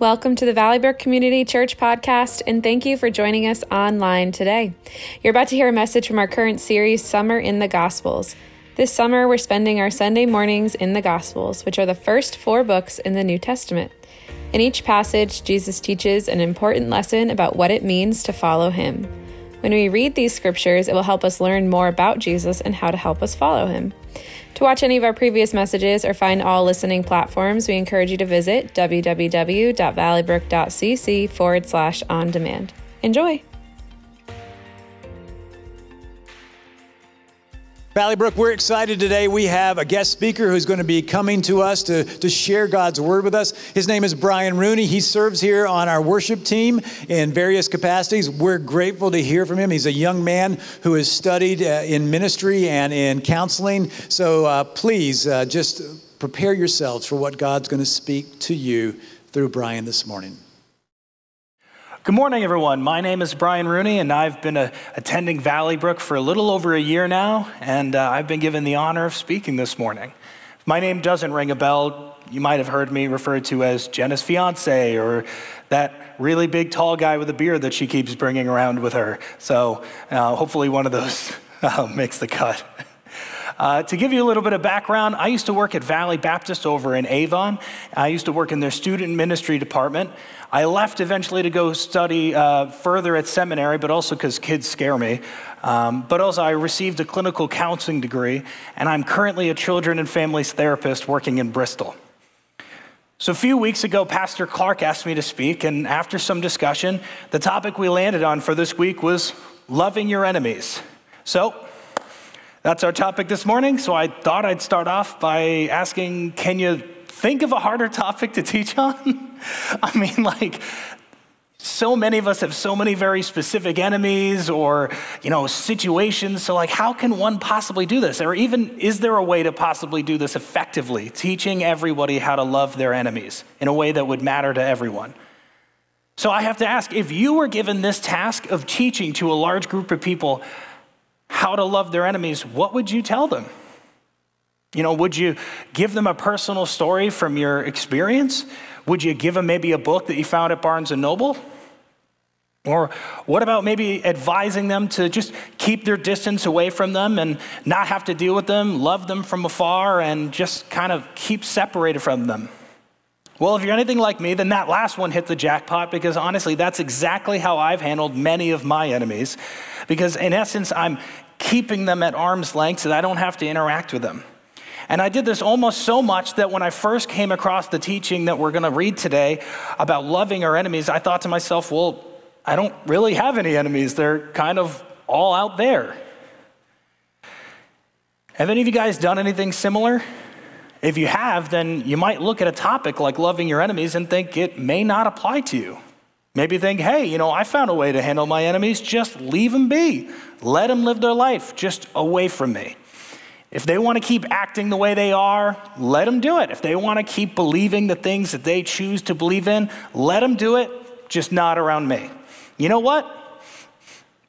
Welcome to the Valley Brook Community Church podcast, and thank you for joining us online today. You're about to hear a message from our current series, Summer in the Gospels. This summer, we're spending our Sunday mornings in the Gospels, which are the first four books in the New Testament. In each passage, Jesus teaches an important lesson about what it means to follow him. When we read these scriptures, it will help us learn more about Jesus and how to help us follow him. To watch any of our previous messages or find all listening platforms, we encourage you to visit www.valleybrook.cc forward slash on demand. Enjoy! Valley we're excited today. We have a guest speaker who's going to be coming to us to, to share God's word with us. His name is Brian Rooney. He serves here on our worship team in various capacities. We're grateful to hear from him. He's a young man who has studied uh, in ministry and in counseling. So uh, please uh, just prepare yourselves for what God's going to speak to you through Brian this morning. Good morning, everyone. My name is Brian Rooney, and I've been uh, attending Valley Brook for a little over a year now, and uh, I've been given the honor of speaking this morning. If my name doesn't ring a bell, you might have heard me referred to as Jenna's fiance or that really big tall guy with a beard that she keeps bringing around with her. So uh, hopefully one of those uh, makes the cut. Uh, to give you a little bit of background, I used to work at Valley Baptist over in Avon. I used to work in their student ministry department. I left eventually to go study uh, further at seminary, but also because kids scare me. Um, but also, I received a clinical counseling degree, and I'm currently a children and families therapist working in Bristol. So, a few weeks ago, Pastor Clark asked me to speak, and after some discussion, the topic we landed on for this week was loving your enemies. So, that's our topic this morning. So I thought I'd start off by asking can you think of a harder topic to teach on? I mean, like, so many of us have so many very specific enemies or you know situations so like how can one possibly do this or even is there a way to possibly do this effectively teaching everybody how to love their enemies in a way that would matter to everyone so i have to ask if you were given this task of teaching to a large group of people how to love their enemies, what would you tell them? You know, would you give them a personal story from your experience? Would you give them maybe a book that you found at Barnes and Noble? Or what about maybe advising them to just keep their distance away from them and not have to deal with them, love them from afar, and just kind of keep separated from them? Well, if you're anything like me, then that last one hit the jackpot because honestly, that's exactly how I've handled many of my enemies. Because in essence, I'm keeping them at arm's length so that I don't have to interact with them. And I did this almost so much that when I first came across the teaching that we're going to read today about loving our enemies, I thought to myself, well, I don't really have any enemies. They're kind of all out there. Have any of you guys done anything similar? If you have, then you might look at a topic like loving your enemies and think it may not apply to you. Maybe think, hey, you know, I found a way to handle my enemies. Just leave them be. Let them live their life just away from me. If they want to keep acting the way they are, let them do it. If they want to keep believing the things that they choose to believe in, let them do it, just not around me. You know what?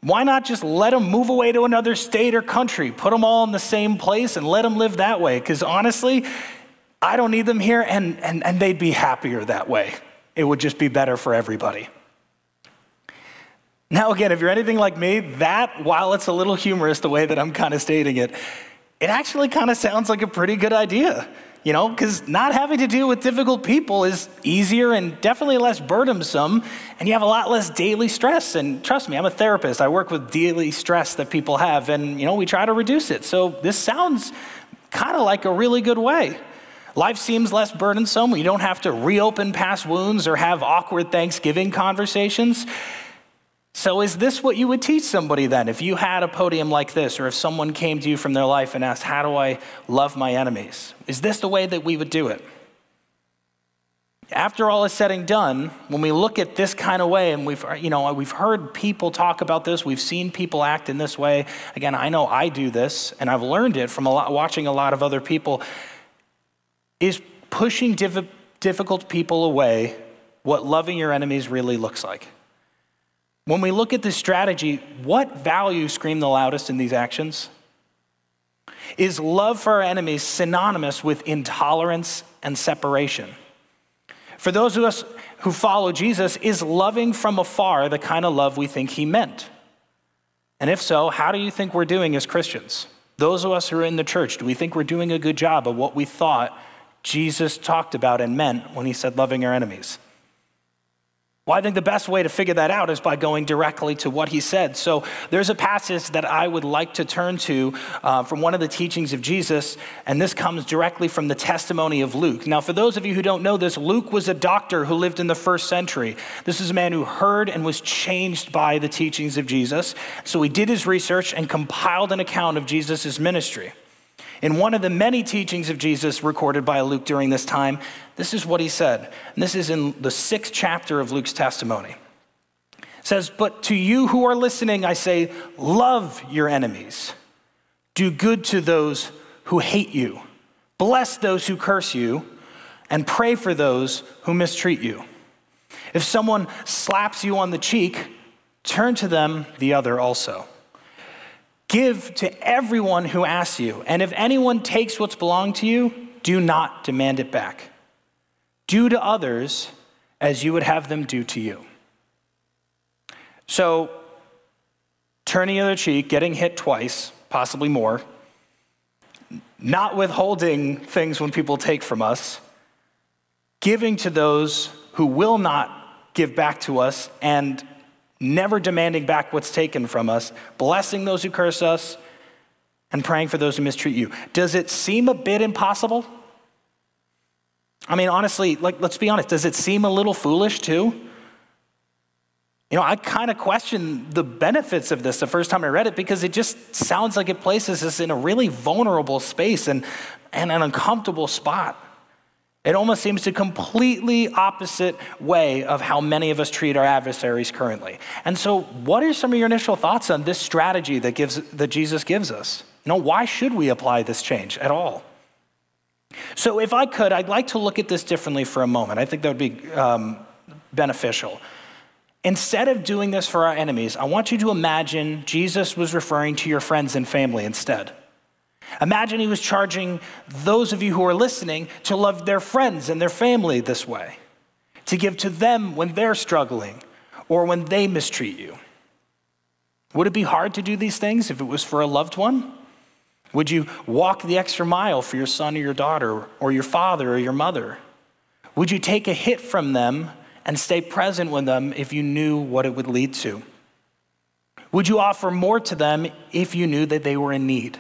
Why not just let them move away to another state or country, put them all in the same place and let them live that way? Because honestly, I don't need them here and, and, and they'd be happier that way. It would just be better for everybody. Now, again, if you're anything like me, that, while it's a little humorous the way that I'm kind of stating it, it actually kind of sounds like a pretty good idea you know, because not having to deal with difficult people is easier and definitely less burdensome, and you have a lot less daily stress. And trust me, I'm a therapist. I work with daily stress that people have, and, you know, we try to reduce it. So this sounds kind of like a really good way. Life seems less burdensome. You don't have to reopen past wounds or have awkward Thanksgiving conversations. So, is this what you would teach somebody then? If you had a podium like this, or if someone came to you from their life and asked, How do I love my enemies? Is this the way that we would do it? After all is said and done, when we look at this kind of way, and we've, you know, we've heard people talk about this, we've seen people act in this way. Again, I know I do this, and I've learned it from a lot, watching a lot of other people. Is pushing diff- difficult people away what loving your enemies really looks like? When we look at this strategy, what values scream the loudest in these actions? Is love for our enemies synonymous with intolerance and separation? for those of us who follow Jesus, is loving from afar the kind of love we think he meant? And if so, how do you think we're doing as Christians? Those of us who are in the church, do we think we're doing a good job of what we thought Jesus talked about and meant when he said loving our enemies? Well, I think the best way to figure that out is by going directly to what he said. So there's a passage that I would like to turn to uh, from one of the teachings of Jesus, and this comes directly from the testimony of Luke. Now, for those of you who don't know this, Luke was a doctor who lived in the first century. This is a man who heard and was changed by the teachings of Jesus. So he did his research and compiled an account of Jesus' ministry. In one of the many teachings of Jesus recorded by Luke during this time, this is what he said. And this is in the sixth chapter of Luke's testimony. It says, But to you who are listening, I say, love your enemies, do good to those who hate you, bless those who curse you, and pray for those who mistreat you. If someone slaps you on the cheek, turn to them the other also. Give to everyone who asks you, and if anyone takes what's belonged to you, do not demand it back. Do to others as you would have them do to you. So, turning the other cheek, getting hit twice, possibly more, not withholding things when people take from us, giving to those who will not give back to us, and never demanding back what's taken from us, blessing those who curse us, and praying for those who mistreat you. Does it seem a bit impossible? I mean, honestly, like, let's be honest, does it seem a little foolish too? You know, I kind of questioned the benefits of this the first time I read it because it just sounds like it places us in a really vulnerable space and, and an uncomfortable spot. It almost seems a completely opposite way of how many of us treat our adversaries currently. And so, what are some of your initial thoughts on this strategy that, gives, that Jesus gives us? You know, why should we apply this change at all? So, if I could, I'd like to look at this differently for a moment. I think that would be um, beneficial. Instead of doing this for our enemies, I want you to imagine Jesus was referring to your friends and family instead. Imagine he was charging those of you who are listening to love their friends and their family this way, to give to them when they're struggling or when they mistreat you. Would it be hard to do these things if it was for a loved one? Would you walk the extra mile for your son or your daughter or your father or your mother? Would you take a hit from them and stay present with them if you knew what it would lead to? Would you offer more to them if you knew that they were in need?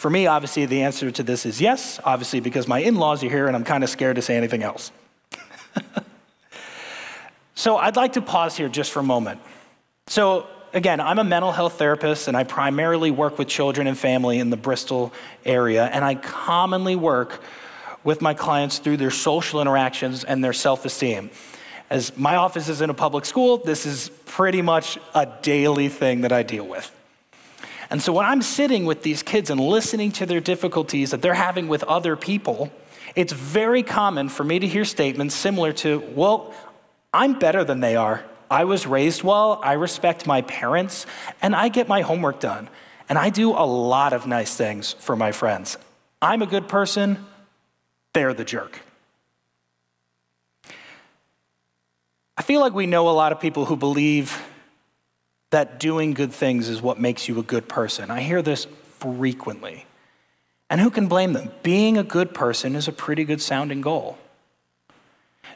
For me, obviously, the answer to this is yes, obviously, because my in laws are here and I'm kind of scared to say anything else. so I'd like to pause here just for a moment. So, again, I'm a mental health therapist and I primarily work with children and family in the Bristol area, and I commonly work with my clients through their social interactions and their self esteem. As my office is in a public school, this is pretty much a daily thing that I deal with. And so when I'm sitting with these kids and listening to their difficulties that they're having with other people, it's very common for me to hear statements similar to, well, I'm better than they are. I was raised well, I respect my parents, and I get my homework done. And I do a lot of nice things for my friends. I'm a good person, they're the jerk. I feel like we know a lot of people who believe that doing good things is what makes you a good person. I hear this frequently. And who can blame them? Being a good person is a pretty good sounding goal.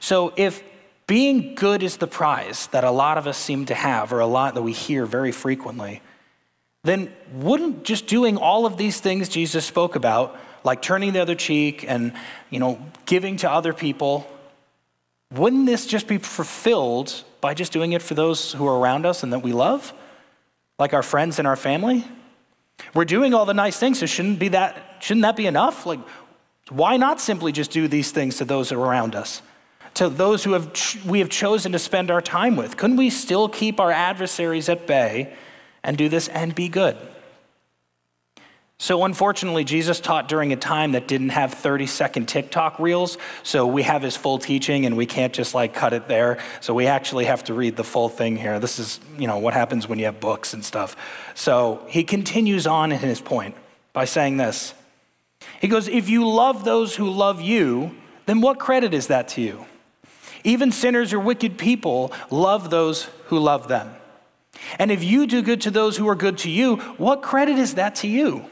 So if being good is the prize that a lot of us seem to have, or a lot that we hear very frequently, then wouldn't just doing all of these things Jesus spoke about, like turning the other cheek and you know giving to other people, wouldn't this just be fulfilled by just doing it for those who are around us and that we love, like our friends and our family? We're doing all the nice things, so shouldn't be that shouldn't that be enough? Like why not simply just do these things to those around us? To those who have we have chosen to spend our time with. Couldn't we still keep our adversaries at bay and do this and be good? So, unfortunately, Jesus taught during a time that didn't have 30 second TikTok reels. So, we have his full teaching and we can't just like cut it there. So, we actually have to read the full thing here. This is, you know, what happens when you have books and stuff. So, he continues on in his point by saying this He goes, If you love those who love you, then what credit is that to you? Even sinners or wicked people love those who love them. And if you do good to those who are good to you, what credit is that to you?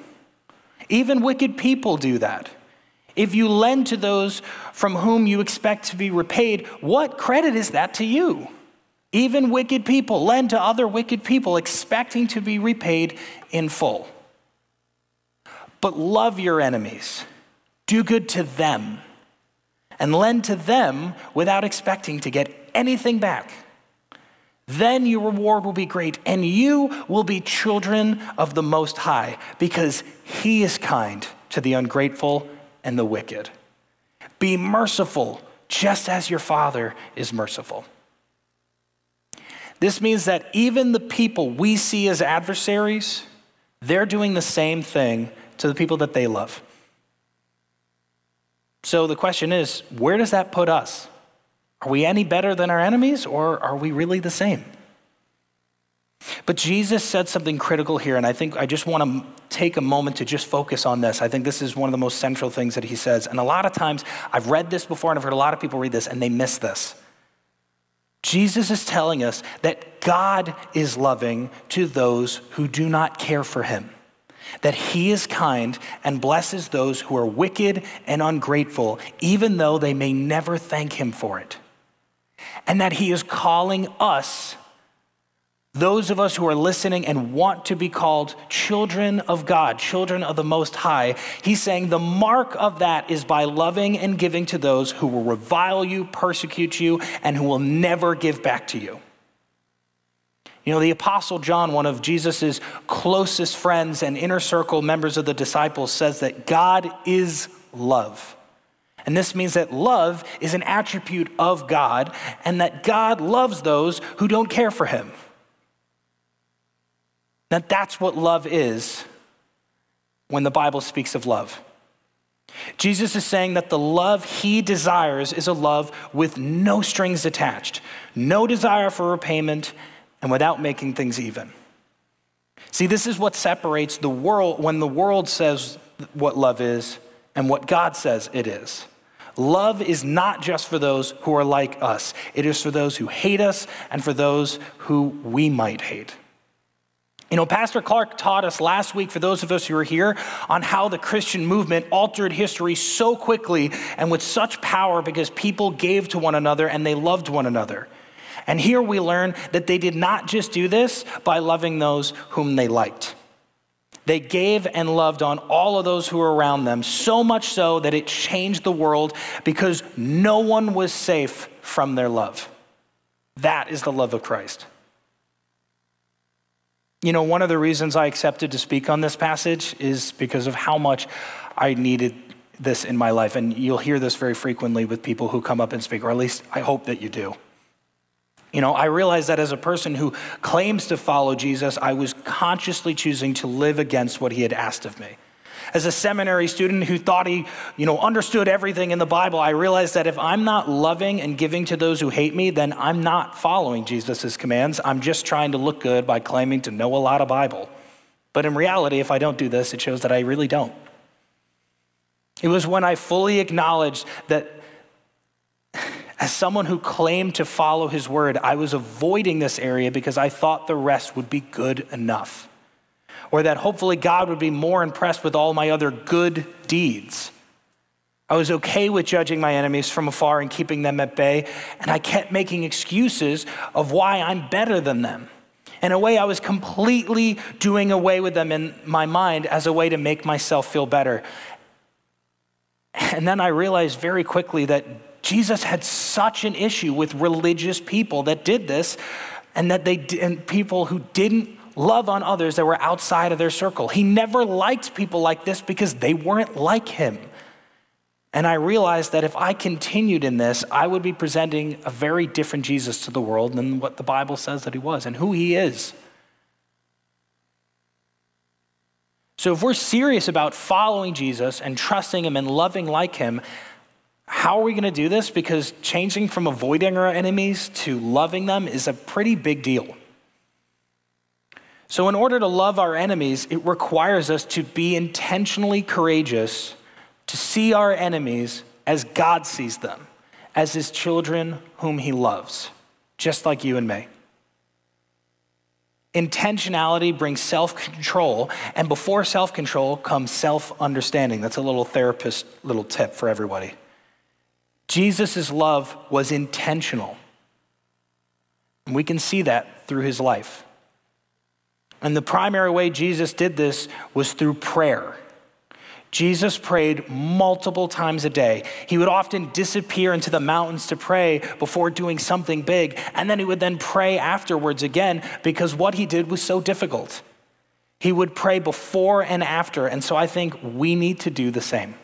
Even wicked people do that. If you lend to those from whom you expect to be repaid, what credit is that to you? Even wicked people lend to other wicked people expecting to be repaid in full. But love your enemies, do good to them, and lend to them without expecting to get anything back. Then your reward will be great, and you will be children of the Most High, because He is kind to the ungrateful and the wicked. Be merciful, just as your Father is merciful. This means that even the people we see as adversaries, they're doing the same thing to the people that they love. So the question is where does that put us? Are we any better than our enemies, or are we really the same? But Jesus said something critical here, and I think I just want to take a moment to just focus on this. I think this is one of the most central things that he says. And a lot of times, I've read this before, and I've heard a lot of people read this, and they miss this. Jesus is telling us that God is loving to those who do not care for him, that he is kind and blesses those who are wicked and ungrateful, even though they may never thank him for it, and that he is calling us those of us who are listening and want to be called children of God, children of the Most High, he's saying the mark of that is by loving and giving to those who will revile you, persecute you, and who will never give back to you. You know, the Apostle John, one of Jesus' closest friends and inner circle members of the disciples, says that God is love. And this means that love is an attribute of God, and that God loves those who don't care for him. That that's what love is when the Bible speaks of love. Jesus is saying that the love he desires is a love with no strings attached, no desire for repayment, and without making things even. See, this is what separates the world when the world says what love is and what God says it is. Love is not just for those who are like us, it is for those who hate us and for those who we might hate. You know, Pastor Clark taught us last week, for those of us who are here, on how the Christian movement altered history so quickly and with such power because people gave to one another and they loved one another. And here we learn that they did not just do this by loving those whom they liked. They gave and loved on all of those who were around them, so much so that it changed the world because no one was safe from their love. That is the love of Christ. You know, one of the reasons I accepted to speak on this passage is because of how much I needed this in my life. And you'll hear this very frequently with people who come up and speak, or at least I hope that you do. You know, I realized that as a person who claims to follow Jesus, I was consciously choosing to live against what he had asked of me as a seminary student who thought he, you know, understood everything in the Bible, I realized that if I'm not loving and giving to those who hate me, then I'm not following Jesus' commands. I'm just trying to look good by claiming to know a lot of Bible. But in reality, if I don't do this, it shows that I really don't. It was when I fully acknowledged that as someone who claimed to follow his word, I was avoiding this area because I thought the rest would be good enough or that hopefully God would be more impressed with all my other good deeds. I was okay with judging my enemies from afar and keeping them at bay, and I kept making excuses of why I'm better than them. In a way, I was completely doing away with them in my mind as a way to make myself feel better. And then I realized very quickly that Jesus had such an issue with religious people that did this, and that they and people who didn't love on others that were outside of their circle. He never liked people like this because they weren't like him. And I realized that if I continued in this, I would be presenting a very different Jesus to the world than what the Bible says that he was and who he is. So, if we're serious about following Jesus and trusting him and loving like him, how are we going to do this? Because changing from avoiding our enemies to loving them is a pretty big deal. So, in order to love our enemies, it requires us to be intentionally courageous, to see our enemies as God sees them, as his children whom he loves, just like you and me. Intentionality brings self control, and before self control comes self understanding. That's a little therapist little tip for everybody. Jesus' love was intentional. And we can see that through his life. And the primary way Jesus did this was through prayer. Jesus prayed multiple times a day. He would often disappear into the mountains to pray before doing something big, and then he would then pray afterwards again because what he did was so difficult. He would pray before and after, and so I think we need to do the same.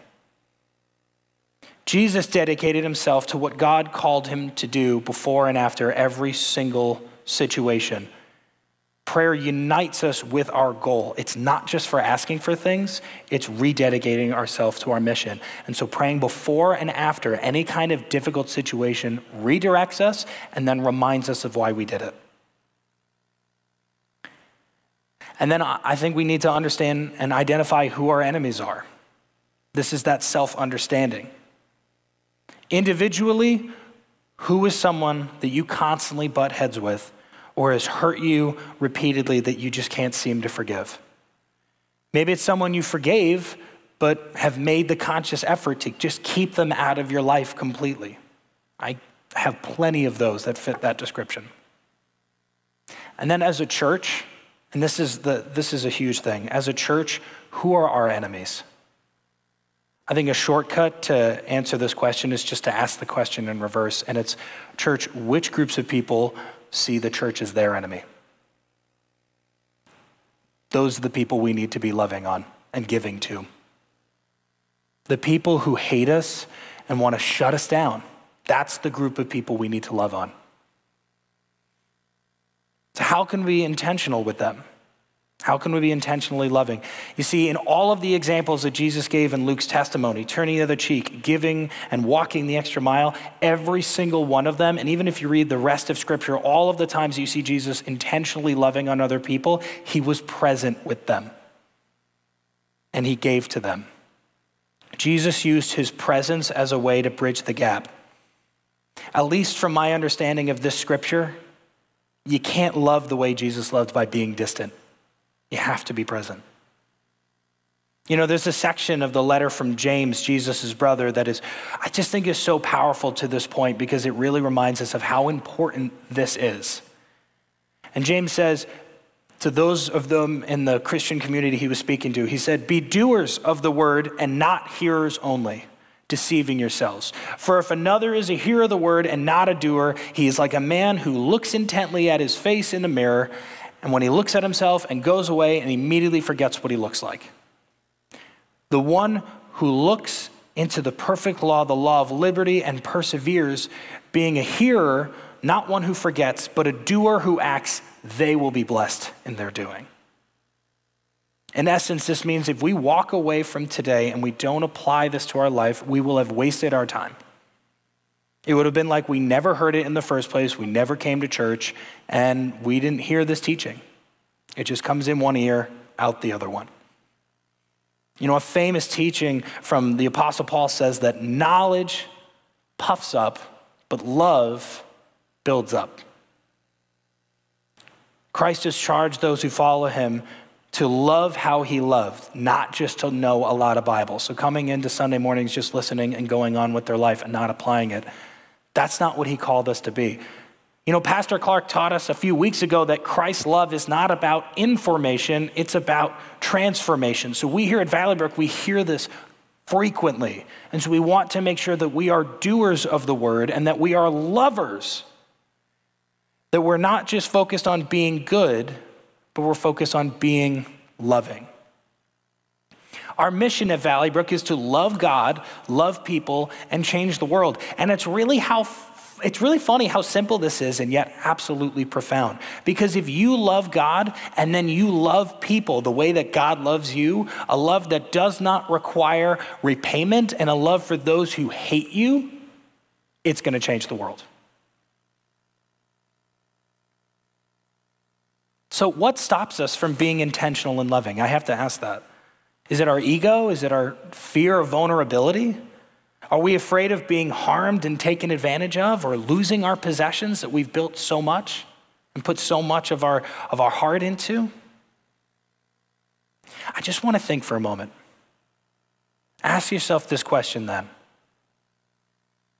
Jesus dedicated himself to what God called him to do before and after every single situation. Prayer unites us with our goal. It's not just for asking for things, it's rededicating ourselves to our mission. And so, praying before and after any kind of difficult situation redirects us and then reminds us of why we did it. And then I think we need to understand and identify who our enemies are. This is that self understanding. Individually, who is someone that you constantly butt heads with or has hurt you repeatedly that you just can't seem to forgive? Maybe it's someone you forgave, but have made the conscious effort to just keep them out of your life completely. I have plenty of those that fit that description. And then as a church, and this is, the, this is a huge thing, as a church, who are our enemies? I think a shortcut to answer this question is just to ask the question in reverse. And it's, church, which groups of people see the church as their enemy? Those are the people we need to be loving on and giving to. The people who hate us and want to shut us down, that's the group of people we need to love on. So, how can we be intentional with them? How can we be intentionally loving? You see, in all of the examples that Jesus gave in Luke's testimony, turning the other cheek, giving, and walking the extra mile, every single one of them, and even if you read the rest of Scripture, all of the times you see Jesus intentionally loving on other people, he was present with them and he gave to them. Jesus used his presence as a way to bridge the gap. At least from my understanding of this scripture, you can't love the way Jesus loved by being distant. You have to be present. You know, there's a section of the letter from James, Jesus' brother, that is, I just think is so powerful to this point because it really reminds us of how important this is. And James says to those of them in the Christian community he was speaking to, he said, Be doers of the word and not hearers only, deceiving yourselves. For if another is a hearer of the word and not a doer, he is like a man who looks intently at his face in the mirror and when he looks at himself and goes away and immediately forgets what he looks like. The one who looks into the perfect law, the law of liberty, and perseveres, being a hearer, not one who forgets, but a doer who acts, they will be blessed in their doing. In essence, this means if we walk away from today and we don't apply this to our life, we will have wasted our time. It would have been like we never heard it in the first place, we never came to church, and we didn't hear this teaching. It just comes in one ear, out the other one. You know, a famous teaching from the Apostle Paul says that knowledge puffs up, but love builds up. Christ has charged those who follow him to love how he loved, not just to know a lot of Bible. So coming into Sunday mornings, just listening and going on with their life and not applying it, that's not what he called us to be. You know, Pastor Clark taught us a few weeks ago that Christ's love is not about information, it's about transformation. So we here at Valley Brook, we hear this frequently. And so we want to make sure that we are doers of the word and that we are lovers. That we're not just focused on being good, but we're focused on being loving. Our mission at Valley Brook is to love God, love people, and change the world. And it's really how it's really funny how simple this is and yet absolutely profound. Because if you love God and then you love people the way that God loves you, a love that does not require repayment and a love for those who hate you, it's going to change the world. So, what stops us from being intentional and loving? I have to ask that. Is it our ego? Is it our fear of vulnerability? Are we afraid of being harmed and taken advantage of or losing our possessions that we've built so much and put so much of our, of our heart into? I just want to think for a moment. Ask yourself this question then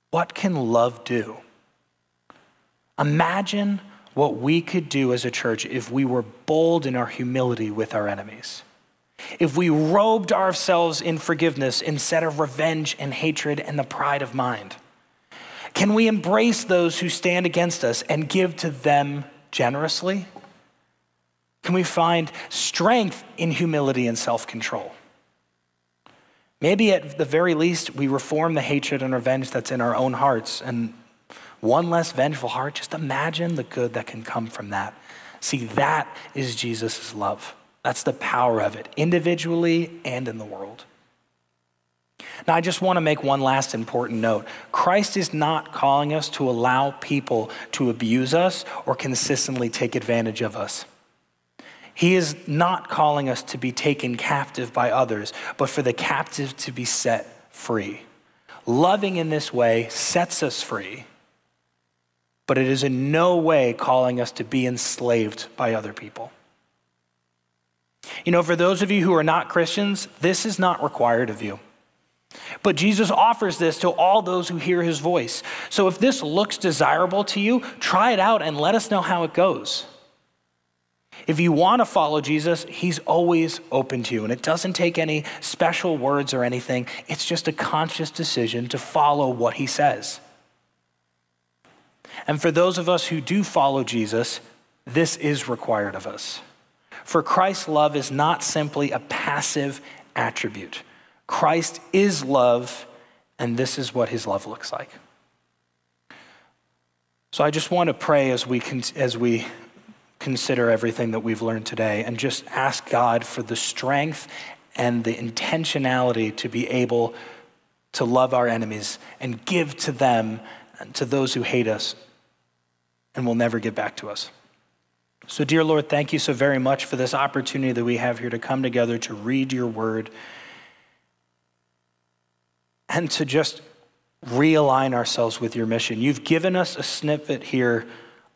What can love do? Imagine what we could do as a church if we were bold in our humility with our enemies. If we robed ourselves in forgiveness instead of revenge and hatred and the pride of mind. Can we embrace those who stand against us and give to them generously? Can we find strength in humility and self control? Maybe at the very least, we reform the hatred and revenge that's in our own hearts. And one less vengeful heart, just imagine the good that can come from that. See, that is Jesus' love. That's the power of it, individually and in the world. Now, I just want to make one last important note. Christ is not calling us to allow people to abuse us or consistently take advantage of us. He is not calling us to be taken captive by others, but for the captive to be set free. Loving in this way sets us free, but it is in no way calling us to be enslaved by other people. You know, for those of you who are not Christians, this is not required of you. But Jesus offers this to all those who hear his voice. So if this looks desirable to you, try it out and let us know how it goes. If you want to follow Jesus, he's always open to you. And it doesn't take any special words or anything, it's just a conscious decision to follow what he says. And for those of us who do follow Jesus, this is required of us. For Christ's love is not simply a passive attribute. Christ is love, and this is what his love looks like. So I just want to pray as we, as we consider everything that we've learned today and just ask God for the strength and the intentionality to be able to love our enemies and give to them and to those who hate us and will never give back to us. So, dear Lord, thank you so very much for this opportunity that we have here to come together to read your word and to just realign ourselves with your mission. You've given us a snippet here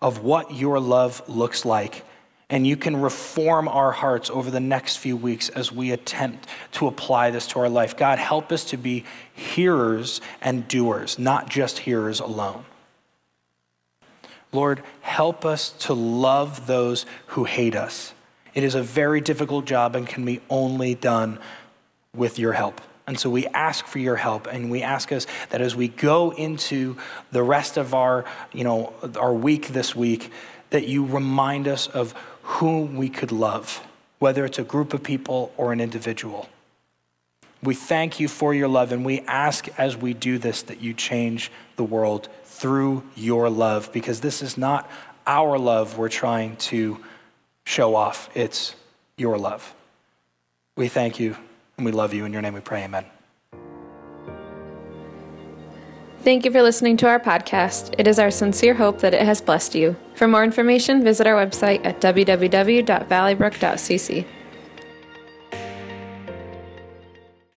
of what your love looks like. And you can reform our hearts over the next few weeks as we attempt to apply this to our life. God, help us to be hearers and doers, not just hearers alone. Lord, help us to love those who hate us. It is a very difficult job and can be only done with your help. And so we ask for your help and we ask us that as we go into the rest of our, you know, our week this week, that you remind us of whom we could love, whether it's a group of people or an individual. We thank you for your love and we ask as we do this that you change the world through your love because this is not our love we're trying to show off, it's your love. We thank you and we love you. In your name we pray, amen. Thank you for listening to our podcast. It is our sincere hope that it has blessed you. For more information, visit our website at www.valleybrook.cc.